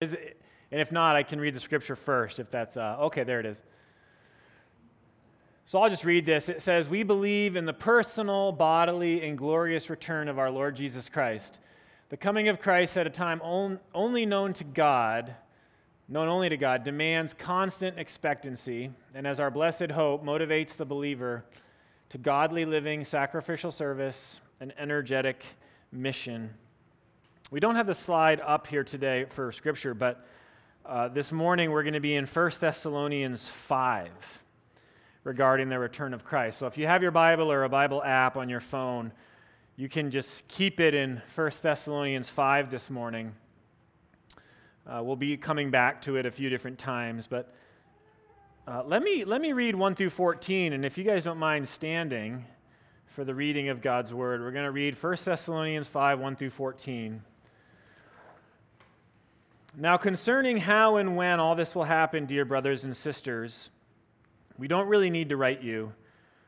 Is it, and if not, I can read the scripture first if that's, uh, okay, there it is. So I'll just read this. It says, We believe in the personal, bodily, and glorious return of our Lord Jesus Christ. The coming of Christ at a time on, only known to God, known only to God, demands constant expectancy, and as our blessed hope motivates the believer to godly living, sacrificial service, and energetic mission. We don't have the slide up here today for scripture, but uh, this morning we're going to be in 1 Thessalonians 5 regarding the return of Christ. So if you have your Bible or a Bible app on your phone, you can just keep it in 1 Thessalonians 5 this morning. Uh, we'll be coming back to it a few different times, but uh, let, me, let me read 1 through 14, and if you guys don't mind standing for the reading of God's word, we're going to read 1 Thessalonians 5 1 through 14. Now, concerning how and when all this will happen, dear brothers and sisters, we don't really need to write you,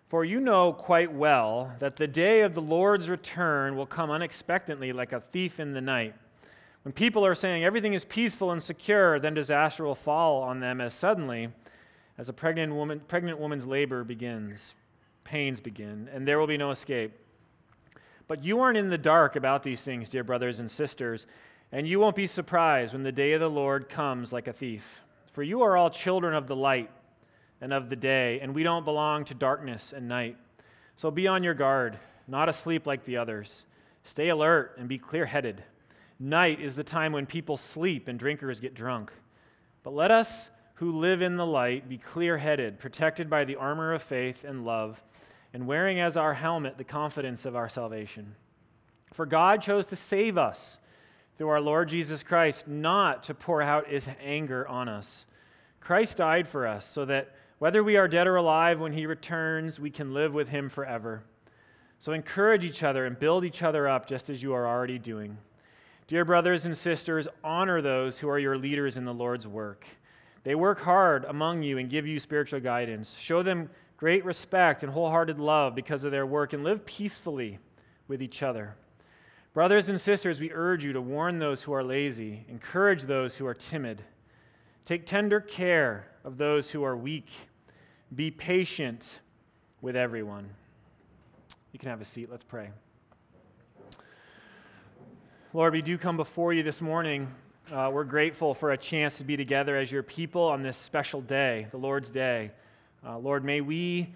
for you know quite well that the day of the Lord's return will come unexpectedly like a thief in the night. When people are saying everything is peaceful and secure, then disaster will fall on them as suddenly as a pregnant, woman, pregnant woman's labor begins, pains begin, and there will be no escape. But you aren't in the dark about these things, dear brothers and sisters. And you won't be surprised when the day of the Lord comes like a thief. For you are all children of the light and of the day, and we don't belong to darkness and night. So be on your guard, not asleep like the others. Stay alert and be clear headed. Night is the time when people sleep and drinkers get drunk. But let us who live in the light be clear headed, protected by the armor of faith and love, and wearing as our helmet the confidence of our salvation. For God chose to save us through our Lord Jesus Christ, not to pour out his anger on us. Christ died for us so that whether we are dead or alive, when he returns, we can live with him forever. So encourage each other and build each other up just as you are already doing. Dear brothers and sisters, honor those who are your leaders in the Lord's work. They work hard among you and give you spiritual guidance. Show them great respect and wholehearted love because of their work and live peacefully with each other. Brothers and sisters, we urge you to warn those who are lazy, encourage those who are timid. Take tender care of those who are weak. Be patient with everyone. You can have a seat. Let's pray. Lord, we do come before you this morning. Uh, we're grateful for a chance to be together as your people on this special day, the Lord's Day. Uh, Lord, may we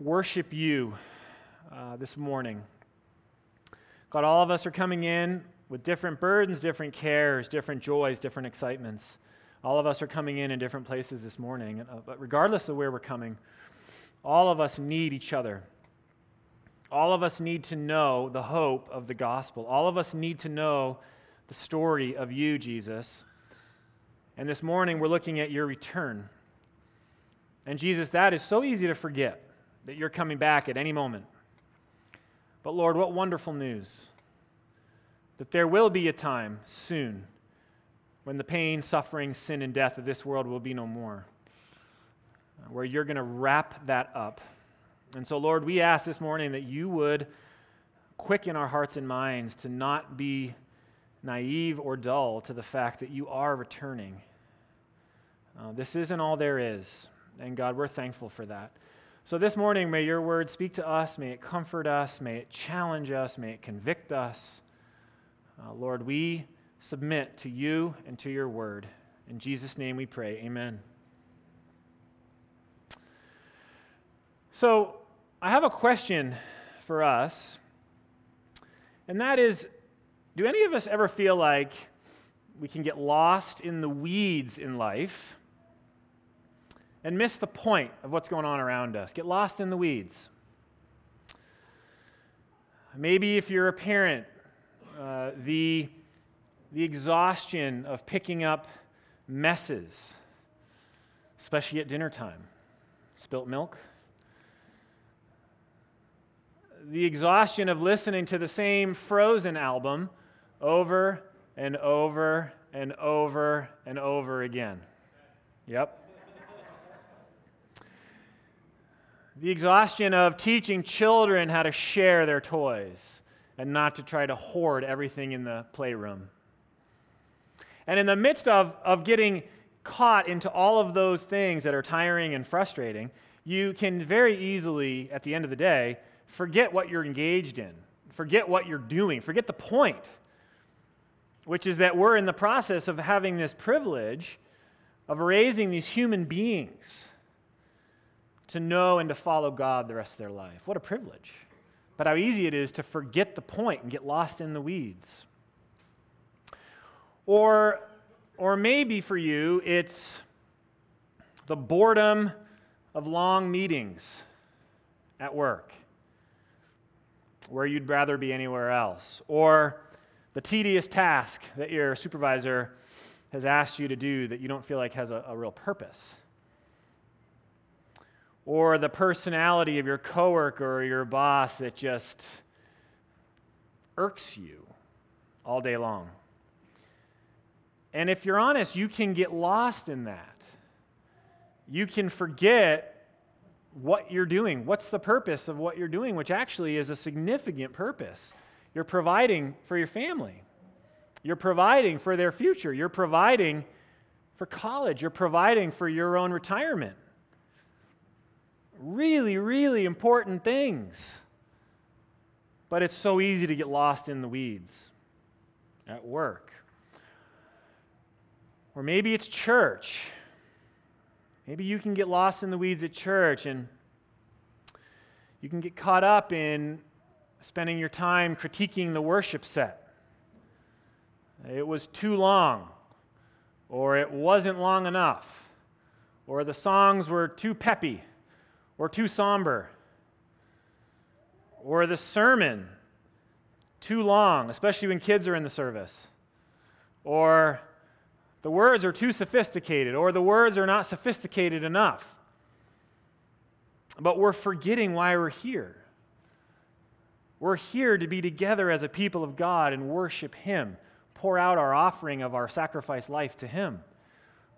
worship you uh, this morning. God, all of us are coming in with different burdens, different cares, different joys, different excitements. All of us are coming in in different places this morning. Uh, but regardless of where we're coming, all of us need each other. All of us need to know the hope of the gospel. All of us need to know the story of you, Jesus. And this morning, we're looking at your return. And Jesus, that is so easy to forget that you're coming back at any moment. But Lord, what wonderful news that there will be a time soon when the pain, suffering, sin, and death of this world will be no more, where you're going to wrap that up. And so, Lord, we ask this morning that you would quicken our hearts and minds to not be naive or dull to the fact that you are returning. Uh, this isn't all there is. And God, we're thankful for that. So this morning, may your word speak to us, may it comfort us, may it challenge us, may it convict us. Uh, Lord, we submit to you and to your word. In Jesus' name we pray. Amen. So, I have a question for us, and that is do any of us ever feel like we can get lost in the weeds in life? And miss the point of what's going on around us, get lost in the weeds. Maybe if you're a parent, uh, the, the exhaustion of picking up messes, especially at dinner time, spilt milk. The exhaustion of listening to the same Frozen album over and over and over and over again. Yep. The exhaustion of teaching children how to share their toys and not to try to hoard everything in the playroom. And in the midst of, of getting caught into all of those things that are tiring and frustrating, you can very easily, at the end of the day, forget what you're engaged in, forget what you're doing, forget the point, which is that we're in the process of having this privilege of raising these human beings to know and to follow God the rest of their life. What a privilege. But how easy it is to forget the point and get lost in the weeds. Or, or maybe for you, it's the boredom of long meetings at work where you'd rather be anywhere else. Or the tedious task that your supervisor has asked you to do that you don't feel like has a, a real purpose. Or the personality of your coworker or your boss that just irks you all day long. And if you're honest, you can get lost in that. You can forget what you're doing. What's the purpose of what you're doing, which actually is a significant purpose? You're providing for your family. You're providing for their future. You're providing for college. You're providing for your own retirement. Really, really important things. But it's so easy to get lost in the weeds at work. Or maybe it's church. Maybe you can get lost in the weeds at church and you can get caught up in spending your time critiquing the worship set it was too long, or it wasn't long enough, or the songs were too peppy or too somber, or the sermon too long, especially when kids are in the service, or the words are too sophisticated, or the words are not sophisticated enough. But we're forgetting why we're here. We're here to be together as a people of God and worship Him pour out our offering of our sacrifice life to Him.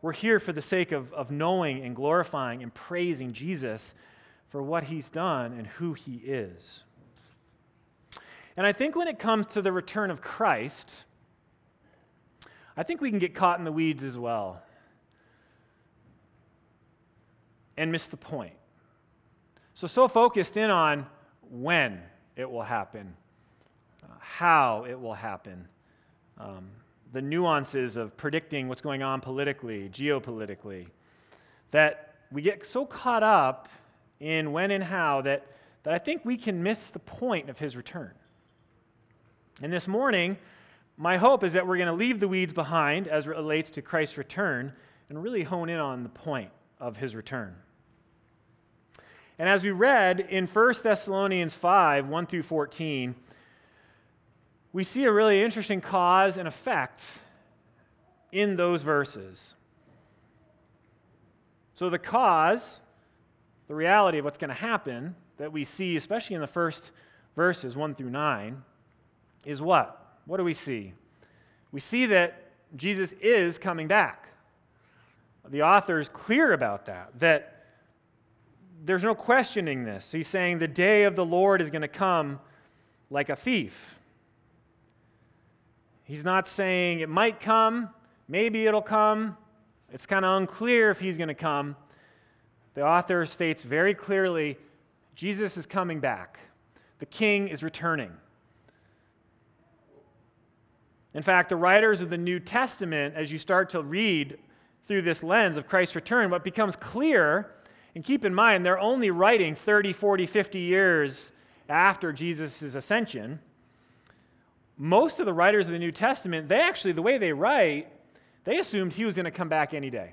We're here for the sake of, of knowing and glorifying and praising Jesus for what He's done and who He is. And I think when it comes to the return of Christ, I think we can get caught in the weeds as well and miss the point. So, so focused in on when it will happen, uh, how it will happen, um, the nuances of predicting what's going on politically, geopolitically, that we get so caught up in when and how that, that I think we can miss the point of his return. And this morning, my hope is that we're going to leave the weeds behind as it relates to Christ's return and really hone in on the point of his return. And as we read in 1 Thessalonians 5 1 through 14, we see a really interesting cause and effect in those verses. So, the cause, the reality of what's going to happen that we see, especially in the first verses, 1 through 9, is what? What do we see? We see that Jesus is coming back. The author is clear about that, that there's no questioning this. He's saying the day of the Lord is going to come like a thief. He's not saying it might come, maybe it'll come. It's kind of unclear if he's going to come. The author states very clearly Jesus is coming back, the king is returning. In fact, the writers of the New Testament, as you start to read through this lens of Christ's return, what becomes clear, and keep in mind, they're only writing 30, 40, 50 years after Jesus' ascension most of the writers of the New Testament, they actually, the way they write, they assumed he was going to come back any day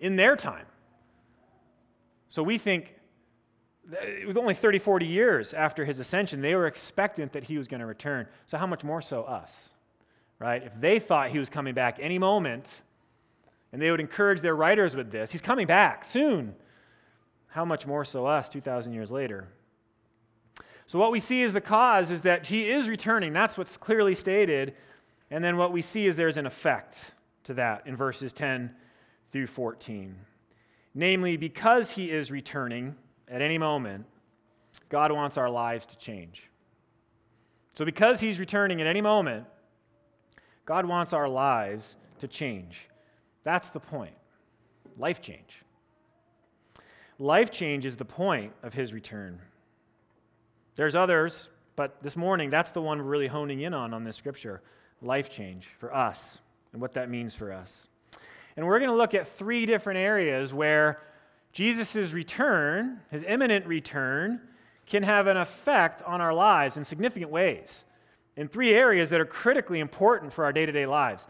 in their time. So we think it was only 30, 40 years after his ascension, they were expectant that he was going to return. So, how much more so us? Right? If they thought he was coming back any moment, and they would encourage their writers with this, he's coming back soon. How much more so us 2,000 years later? So, what we see as the cause is that he is returning. That's what's clearly stated. And then what we see is there's an effect to that in verses 10 through 14. Namely, because he is returning at any moment, God wants our lives to change. So, because he's returning at any moment, God wants our lives to change. That's the point. Life change. Life change is the point of his return. There's others, but this morning, that's the one we're really honing in on on this scripture life change for us and what that means for us. And we're going to look at three different areas where Jesus' return, his imminent return, can have an effect on our lives in significant ways in three areas that are critically important for our day to day lives.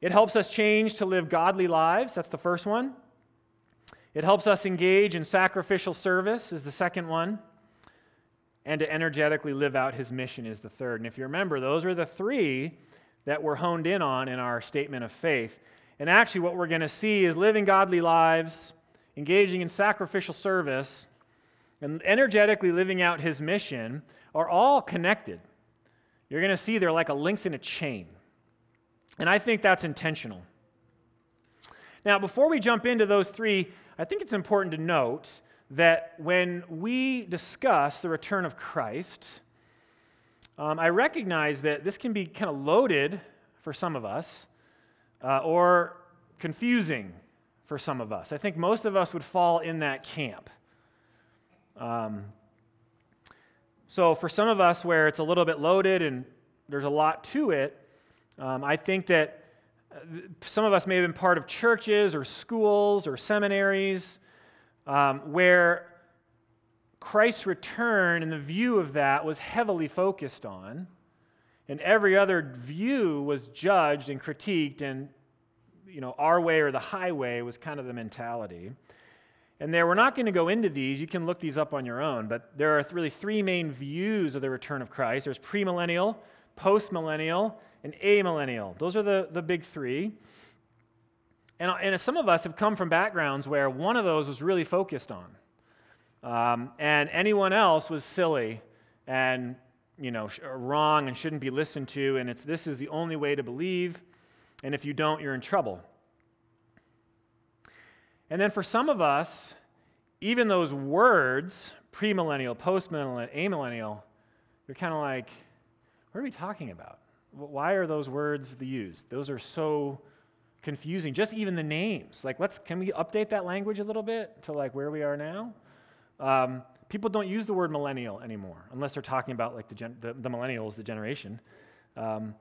It helps us change to live godly lives. That's the first one. It helps us engage in sacrificial service, is the second one. And to energetically live out his mission is the third. And if you remember, those are the three that we're honed in on in our statement of faith. And actually, what we're going to see is living godly lives, engaging in sacrificial service, and energetically living out his mission are all connected. You're going to see they're like a links in a chain. And I think that's intentional. Now, before we jump into those three, I think it's important to note that when we discuss the return of Christ, um, I recognize that this can be kind of loaded for some of us uh, or confusing for some of us. I think most of us would fall in that camp. Um, so, for some of us where it's a little bit loaded and there's a lot to it, um, I think that some of us may have been part of churches or schools or seminaries um, where Christ's return and the view of that was heavily focused on, and every other view was judged and critiqued, and you know, our way or the highway was kind of the mentality. And there, we're not going to go into these. You can look these up on your own. But there are really three main views of the return of Christ there's premillennial, postmillennial, and amillennial. Those are the, the big three. And, and some of us have come from backgrounds where one of those was really focused on. Um, and anyone else was silly and you know wrong and shouldn't be listened to and it's this is the only way to believe and if you don't you're in trouble and then for some of us, even those words, premillennial, postmillennial, amillennial, you're kind of like, what are we talking about? Why are those words used? Those are so confusing. Just even the names. Like, let's can we update that language a little bit to like where we are now? Um, people don't use the word millennial anymore unless they're talking about like the, gen, the, the millennials, the generation. Um,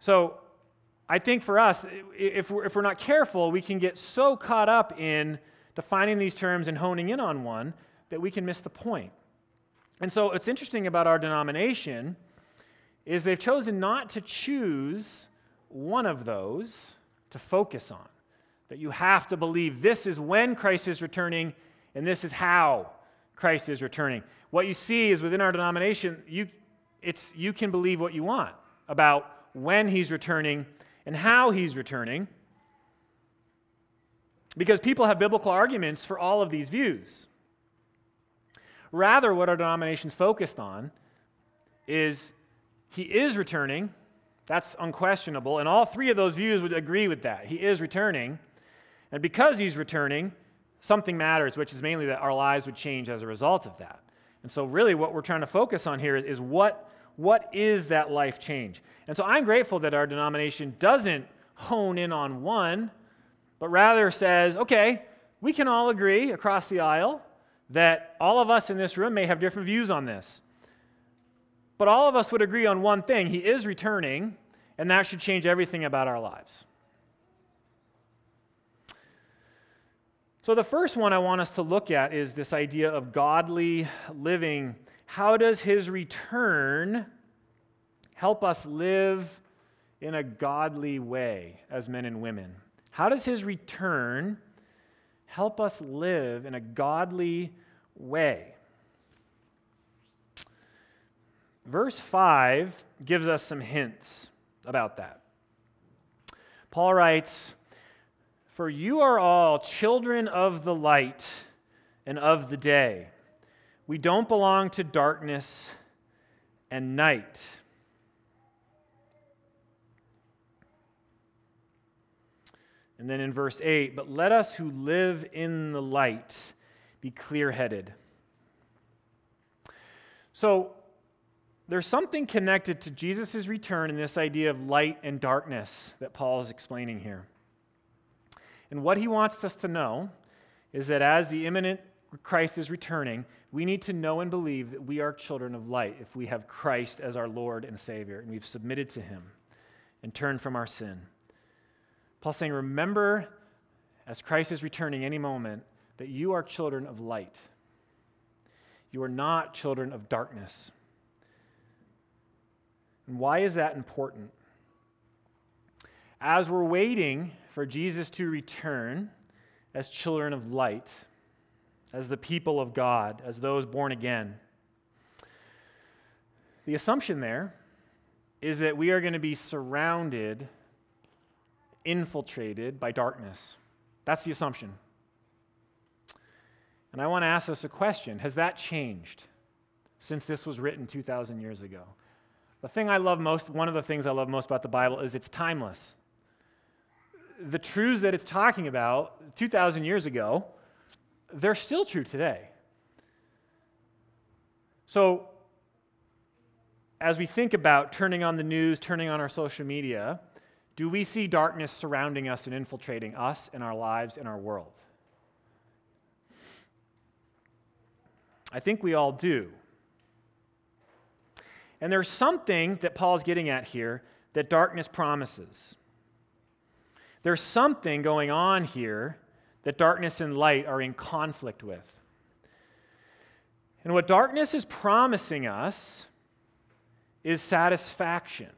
so I think for us, if we're, if we're not careful, we can get so caught up in defining these terms and honing in on one that we can miss the point. And so, what's interesting about our denomination is they've chosen not to choose one of those to focus on. That you have to believe this is when Christ is returning and this is how Christ is returning. What you see is within our denomination, you, it's, you can believe what you want about when he's returning and how he's returning. Because people have biblical arguments for all of these views. Rather, what our denomination's focused on is he is returning. That's unquestionable. And all three of those views would agree with that. He is returning. And because he's returning, something matters, which is mainly that our lives would change as a result of that. And so, really, what we're trying to focus on here is what what is that life change? And so I'm grateful that our denomination doesn't hone in on one, but rather says, okay, we can all agree across the aisle that all of us in this room may have different views on this. But all of us would agree on one thing He is returning, and that should change everything about our lives. So, the first one I want us to look at is this idea of godly living how does his return help us live in a godly way as men and women? How does his return help us live in a godly way? Verse 5 gives us some hints about that. Paul writes, For you are all children of the light and of the day. We don't belong to darkness and night. And then in verse 8, but let us who live in the light be clear headed. So, there's something connected to Jesus' return in this idea of light and darkness that Paul is explaining here. And what he wants us to know is that as the imminent Christ is returning, we need to know and believe that we are children of light if we have Christ as our Lord and Savior and we've submitted to him and turned from our sin. Paul's saying, Remember, as Christ is returning any moment, that you are children of light. You are not children of darkness. And why is that important? As we're waiting for Jesus to return as children of light, as the people of God, as those born again, the assumption there is that we are going to be surrounded, infiltrated by darkness. That's the assumption. And I want to ask us a question Has that changed since this was written 2,000 years ago? The thing I love most, one of the things I love most about the Bible is it's timeless. The truths that it's talking about 2,000 years ago, they're still true today. So, as we think about turning on the news, turning on our social media, do we see darkness surrounding us and infiltrating us and our lives and our world? I think we all do. And there's something that Paul's getting at here that darkness promises. There's something going on here that darkness and light are in conflict with. And what darkness is promising us is satisfaction.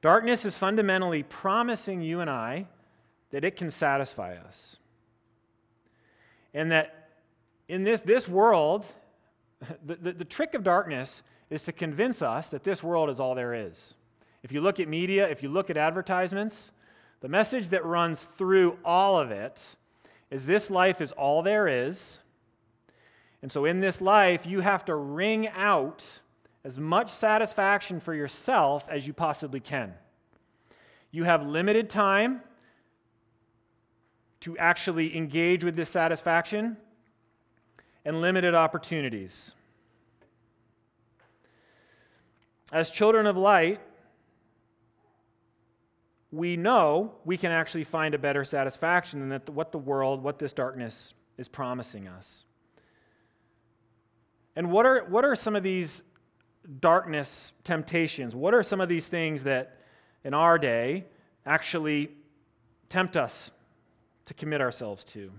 Darkness is fundamentally promising you and I that it can satisfy us. And that in this, this world, the, the, the trick of darkness is to convince us that this world is all there is. If you look at media, if you look at advertisements, the message that runs through all of it is this life is all there is. And so in this life, you have to wring out as much satisfaction for yourself as you possibly can. You have limited time to actually engage with this satisfaction and limited opportunities. As children of light, we know we can actually find a better satisfaction than that what the world, what this darkness is promising us. And what are, what are some of these darkness temptations? What are some of these things that in our day actually tempt us to commit ourselves to?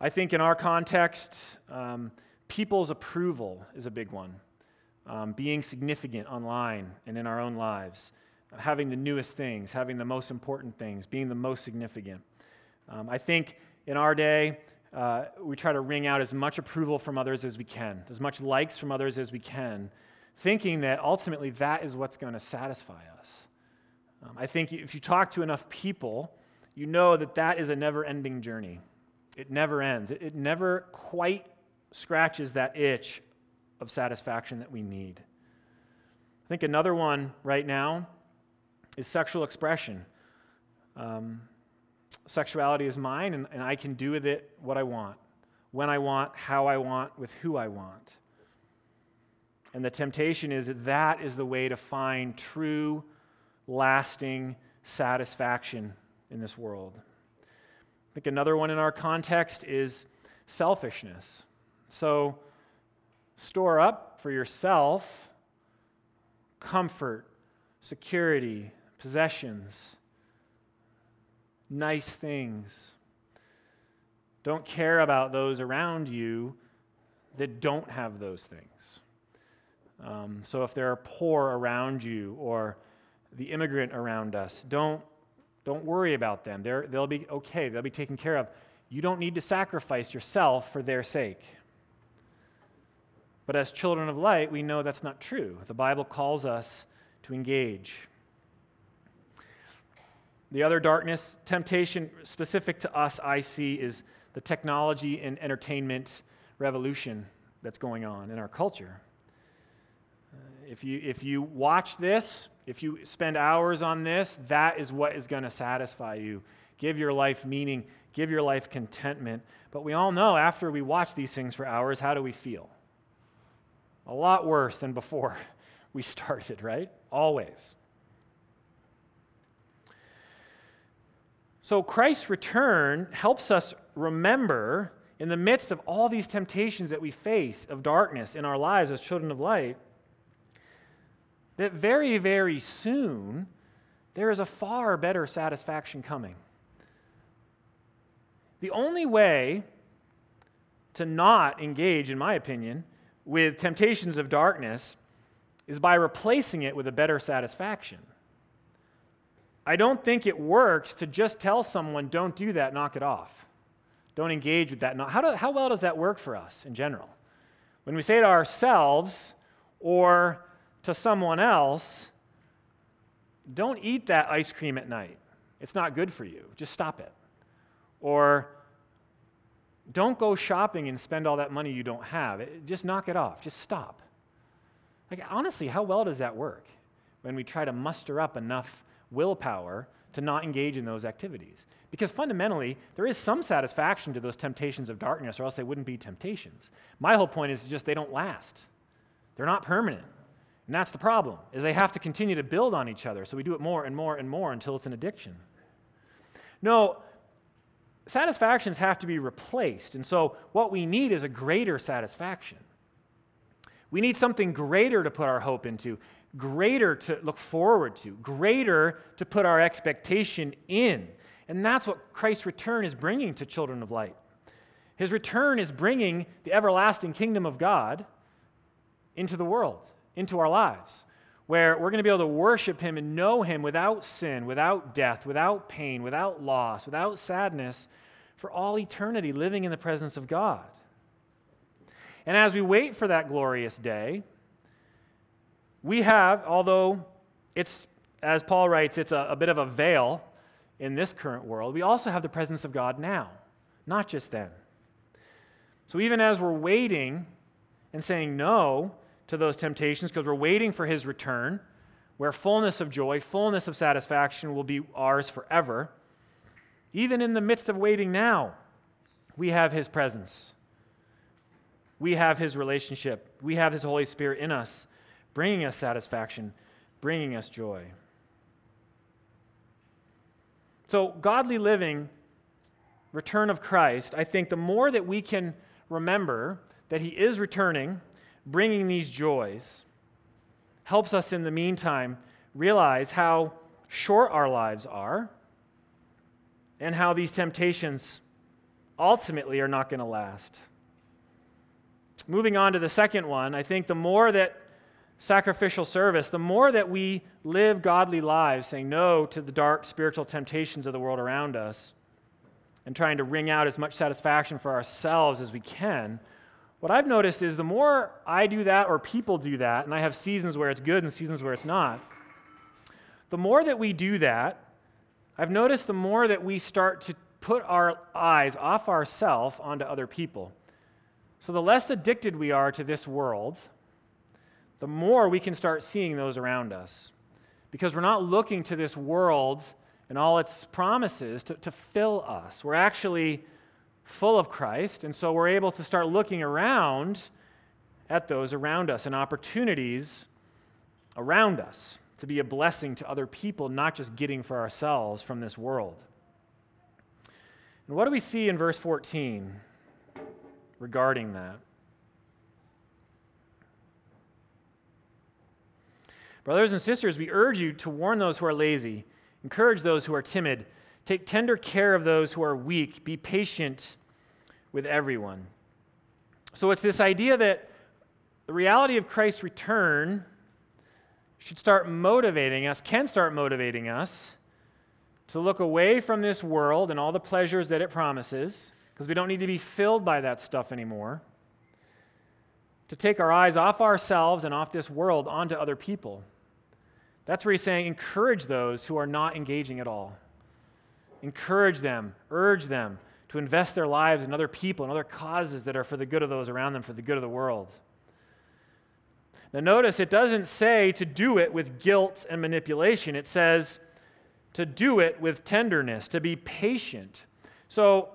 I think in our context, um, people's approval is a big one um, being significant online and in our own lives, having the newest things, having the most important things, being the most significant. Um, I think in our day, uh, we try to wring out as much approval from others as we can, as much likes from others as we can, thinking that ultimately that is what's going to satisfy us. Um, I think if you talk to enough people, you know that that is a never ending journey. It never ends, it, it never quite scratches that itch of satisfaction that we need. I think another one right now is sexual expression. Um, sexuality is mine, and, and I can do with it what I want, when I want, how I want, with who I want. And the temptation is that that is the way to find true, lasting satisfaction in this world. I think another one in our context is selfishness. So, Store up for yourself comfort, security, possessions, nice things. Don't care about those around you that don't have those things. Um, so if there are poor around you or the immigrant around us, don't, don't worry about them. They're, they'll be okay, they'll be taken care of. You don't need to sacrifice yourself for their sake. But as children of light, we know that's not true. The Bible calls us to engage. The other darkness, temptation specific to us, I see, is the technology and entertainment revolution that's going on in our culture. Uh, if, you, if you watch this, if you spend hours on this, that is what is going to satisfy you. Give your life meaning, give your life contentment. But we all know after we watch these things for hours, how do we feel? A lot worse than before we started, right? Always. So Christ's return helps us remember in the midst of all these temptations that we face of darkness in our lives as children of light that very, very soon there is a far better satisfaction coming. The only way to not engage, in my opinion, with temptations of darkness is by replacing it with a better satisfaction. I don't think it works to just tell someone, don't do that, knock it off. Don't engage with that. How, do, how well does that work for us in general? When we say to ourselves or to someone else, don't eat that ice cream at night. It's not good for you. Just stop it. Or don't go shopping and spend all that money you don't have. Just knock it off. Just stop. Like, honestly, how well does that work when we try to muster up enough willpower to not engage in those activities? Because fundamentally, there is some satisfaction to those temptations of darkness, or else they wouldn't be temptations. My whole point is just they don't last, they're not permanent. And that's the problem, is they have to continue to build on each other. So we do it more and more and more until it's an addiction. No, satisfactions have to be replaced. And so what we need is a greater satisfaction. We need something greater to put our hope into, greater to look forward to, greater to put our expectation in. And that's what Christ's return is bringing to children of light. His return is bringing the everlasting kingdom of God into the world, into our lives where we're going to be able to worship Him and know Him without sin, without death, without pain, without loss, without sadness, for all eternity, living in the presence of God. And as we wait for that glorious day, we have, although it's, as Paul writes, it's a, a bit of a veil in this current world, we also have the presence of God now, not just then. So even as we're waiting and saying no, to those temptations because we're waiting for his return, where fullness of joy, fullness of satisfaction will be ours forever. Even in the midst of waiting now, we have his presence. We have his relationship. We have his Holy Spirit in us, bringing us satisfaction, bringing us joy. So, godly living, return of Christ, I think the more that we can remember that he is returning bringing these joys helps us in the meantime realize how short our lives are and how these temptations ultimately are not going to last. Moving on to the second one, I think the more that sacrificial service, the more that we live godly lives, saying no to the dark spiritual temptations of the world around us, and trying to wring out as much satisfaction for ourselves as we can, what I've noticed is the more I do that or people do that, and I have seasons where it's good and seasons where it's not, the more that we do that, I've noticed the more that we start to put our eyes off ourselves onto other people. So the less addicted we are to this world, the more we can start seeing those around us. Because we're not looking to this world and all its promises to, to fill us. We're actually full of Christ, and so we're able to start looking around at those around us and opportunities around us to be a blessing to other people, not just getting for ourselves from this world. And what do we see in verse 14 regarding that? Brothers and sisters, we urge you to warn those who are lazy, encourage those who are timid Take tender care of those who are weak. Be patient with everyone. So it's this idea that the reality of Christ's return should start motivating us, can start motivating us to look away from this world and all the pleasures that it promises, because we don't need to be filled by that stuff anymore. To take our eyes off ourselves and off this world onto other people. That's where he's saying, encourage those who are not engaging at all encourage them, urge them to invest their lives in other people and other causes that are for the good of those around them, for the good of the world. Now, notice it doesn't say to do it with guilt and manipulation. It says to do it with tenderness, to be patient. So,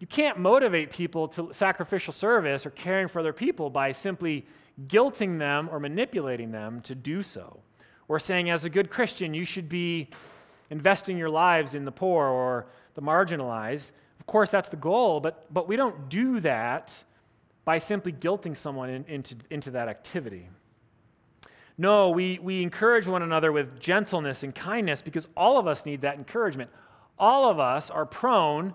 you can't motivate people to sacrificial service or caring for other people by simply guilting them or manipulating them to do so. Or saying, as a good Christian, you should be investing your lives in the poor or the marginalized. Of course, that's the goal, but, but we don't do that by simply guilting someone in, into, into that activity. No, we, we encourage one another with gentleness and kindness because all of us need that encouragement. All of us are prone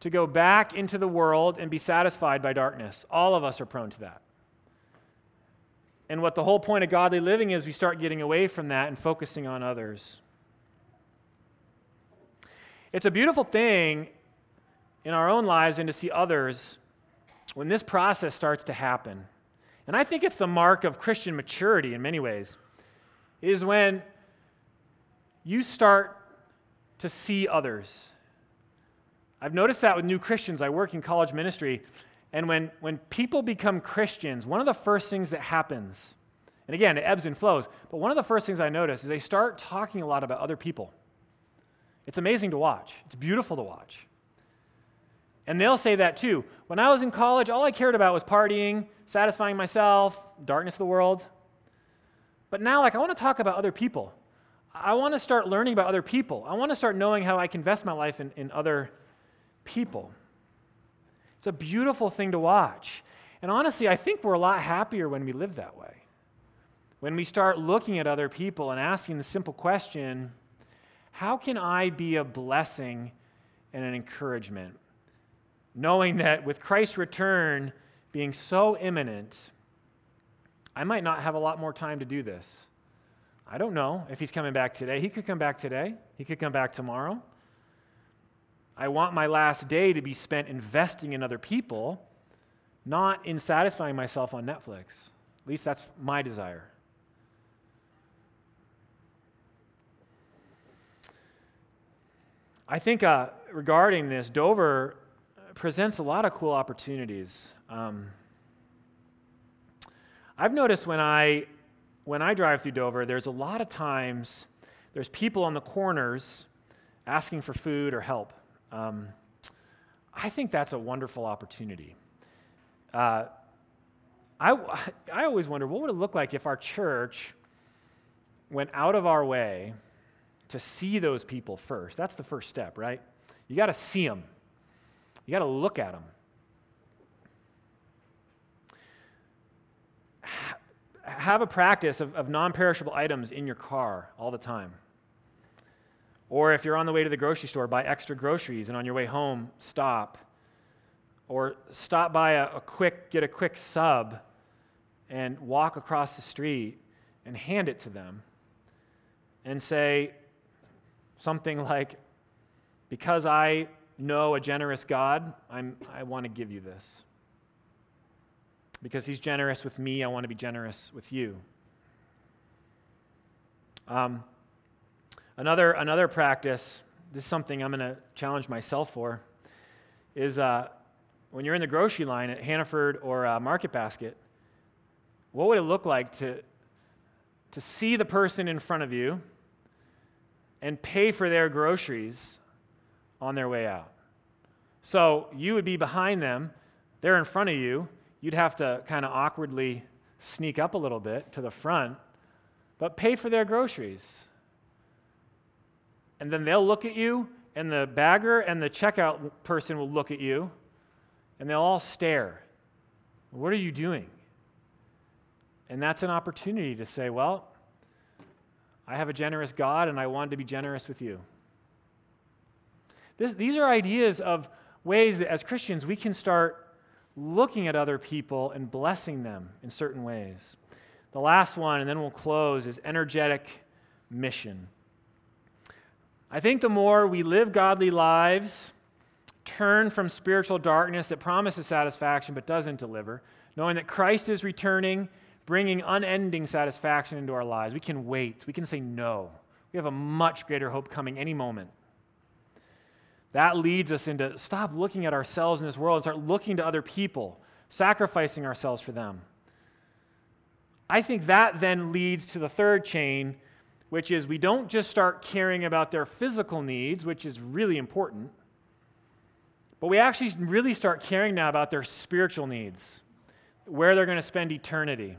to go back into the world and be satisfied by darkness. All of us are prone to that. And what the whole point of godly living is, we start getting away from that and focusing on others. It's a beautiful thing in our own lives and to see others when this process starts to happen. And I think it's the mark of Christian maturity in many ways, is when you start to see others. I've noticed that with new Christians. I work in college ministry, and when, when people become Christians, one of the first things that happens, and again, it ebbs and flows, but one of the first things I notice is they start talking a lot about other people. It's amazing to watch, it's beautiful to watch. And they'll say that too. When I was in college, all I cared about was partying, satisfying myself, darkness of the world. But now, like, I want to talk about other people. I want to start learning about other people. I want to start knowing how I can invest my life in, in other people. It's a beautiful thing to watch. And honestly, I think we're a lot happier when we live that way. When we start looking at other people and asking the simple question how can I be a blessing and an encouragement? Knowing that with Christ's return being so imminent, I might not have a lot more time to do this. I don't know if he's coming back today. He could come back today, he could come back tomorrow. I want my last day to be spent investing in other people, not in satisfying myself on Netflix. At least that's my desire. I think uh, regarding this, Dover presents a lot of cool opportunities. Um, I've noticed when I when I drive through Dover, there's a lot of times there's people on the corners asking for food or help. Um, I think that's a wonderful opportunity. Uh, I, I always wonder what would it look like if our church went out of our way to see those people first. That's the first step, right? You got to see them, you got to look at them. Have a practice of, of non perishable items in your car all the time. Or if you're on the way to the grocery store, buy extra groceries, and on your way home, stop. Or stop by a, a quick, get a quick sub, and walk across the street and hand it to them and say, Something like, Because I know a generous God, I'm, I want to give you this. Because He's generous with me, I want to be generous with you. Um, another, another practice, this is something I'm going to challenge myself for, is uh, when you're in the grocery line at Hannaford or uh, Market Basket, what would it look like to, to see the person in front of you and pay for their groceries on their way out. So you would be behind them, they're in front of you. You'd have to kind of awkwardly sneak up a little bit to the front, but pay for their groceries. And then they'll look at you, and the bagger and the checkout person will look at you, and they'll all stare. What are you doing? And that's an opportunity to say, well, I have a generous God and I wanted to be generous with you. This, these are ideas of ways that as Christians we can start looking at other people and blessing them in certain ways. The last one, and then we'll close, is energetic mission. I think the more we live godly lives, turn from spiritual darkness that promises satisfaction but doesn't deliver, knowing that Christ is returning bringing unending satisfaction into our lives. We can wait. We can say no. We have a much greater hope coming any moment. That leads us into stop looking at ourselves in this world and start looking to other people, sacrificing ourselves for them. I think that then leads to the third chain, which is we don't just start caring about their physical needs, which is really important, but we actually really start caring now about their spiritual needs, where they're going to spend eternity.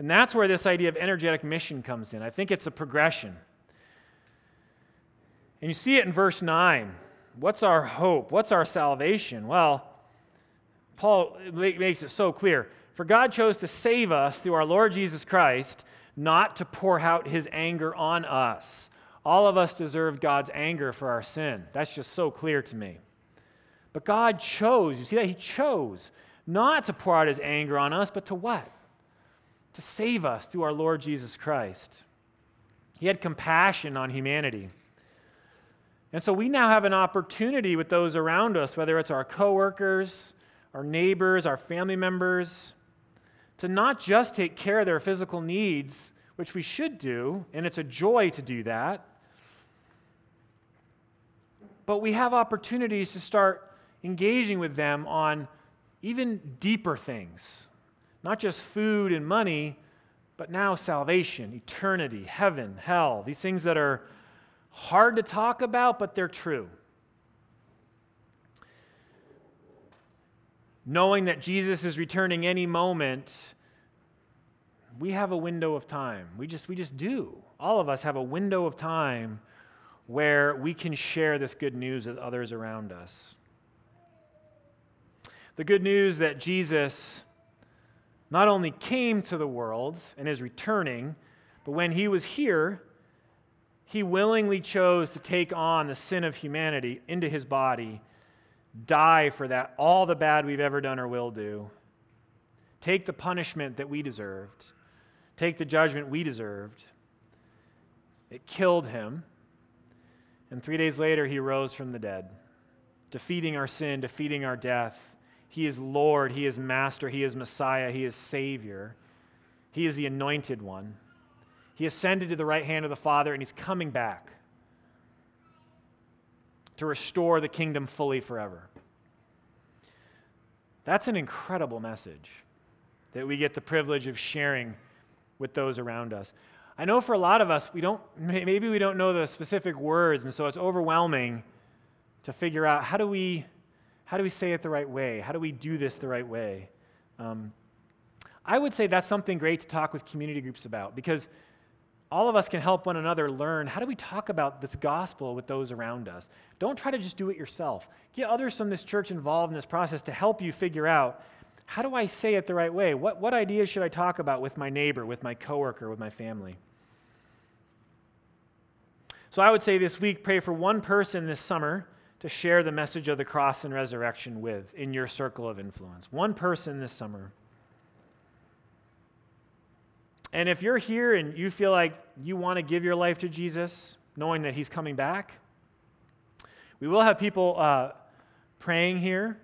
And that's where this idea of energetic mission comes in. I think it's a progression. And you see it in verse 9. What's our hope? What's our salvation? Well, Paul makes it so clear. For God chose to save us through our Lord Jesus Christ, not to pour out his anger on us. All of us deserve God's anger for our sin. That's just so clear to me. But God chose, you see that? He chose not to pour out his anger on us, but to what? To save us through our Lord Jesus Christ. He had compassion on humanity. And so we now have an opportunity with those around us, whether it's our coworkers, our neighbors, our family members, to not just take care of their physical needs, which we should do, and it's a joy to do that, but we have opportunities to start engaging with them on even deeper things, not just food and money, but now salvation, eternity, heaven, hell, these things that are hard to talk about, but they're true. Knowing that Jesus is returning any moment, we have a window of time. We just, we just do. All of us have a window of time where we can share this good news with others around us. The good news that Jesus not only came to the world and is returning, but when he was here, he willingly chose to take on the sin of humanity into his body, die for that, all the bad we've ever done or will do, take the punishment that we deserved, take the judgment we deserved. It killed him. And three days later, he rose from the dead, defeating our sin, defeating our death. He is Lord, He is Master, He is Messiah, He is Savior, He is the anointed one. He ascended to the right hand of the Father, and he's coming back to restore the kingdom fully forever. That's an incredible message that we get the privilege of sharing with those around us. I know for a lot of us, we don't, maybe we don't know the specific words, and so it's overwhelming to figure out how do we, how do we say it the right way? How do we do this the right way? Um, I would say that's something great to talk with community groups about because all of us can help one another learn how do we talk about this gospel with those around us. Don't try to just do it yourself. Get others from this church involved in this process to help you figure out how do I say it the right way? What, what ideas should I talk about with my neighbor, with my coworker, with my family? So I would say this week, pray for one person this summer to share the message of the cross and resurrection with in your circle of influence. One person this summer. And if you're here and you feel like you want to give your life to Jesus, knowing that He's coming back, we will have people uh, praying here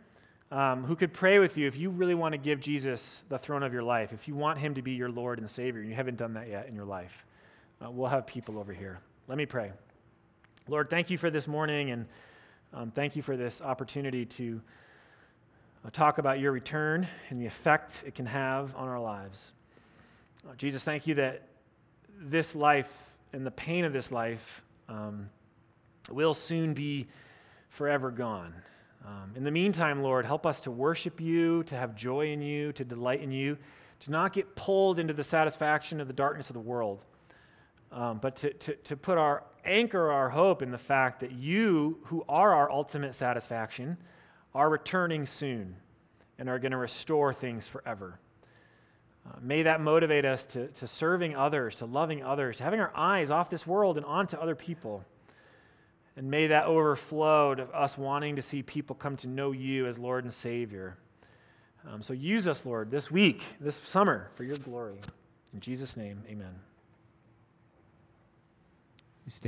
um, who could pray with you if you really want to give Jesus the throne of your life, if you want Him to be your Lord and Savior, and you haven't done that yet in your life. Uh, we'll have people over here. Let me pray. Lord, thank you for this morning, and um, thank you for this opportunity to uh, talk about your return and the effect it can have on our lives. Uh, Jesus, thank you that this life and the pain of this life um, will soon be forever gone. Um, in the meantime, Lord, help us to worship you, to have joy in you, to delight in you, to not get pulled into the satisfaction of the darkness of the world, um, but to, to, to put our anchor, our hope in the fact that you, who are our ultimate satisfaction, are returning soon and are going to restore things forever. Uh, may that motivate us to, to serving others, to loving others, to having our eyes off this world and onto other people. And may that overflow to us wanting to see people come to know you as Lord and Savior. Um, so use us, Lord, this week, this summer, for your glory. In Jesus' name, amen. You stand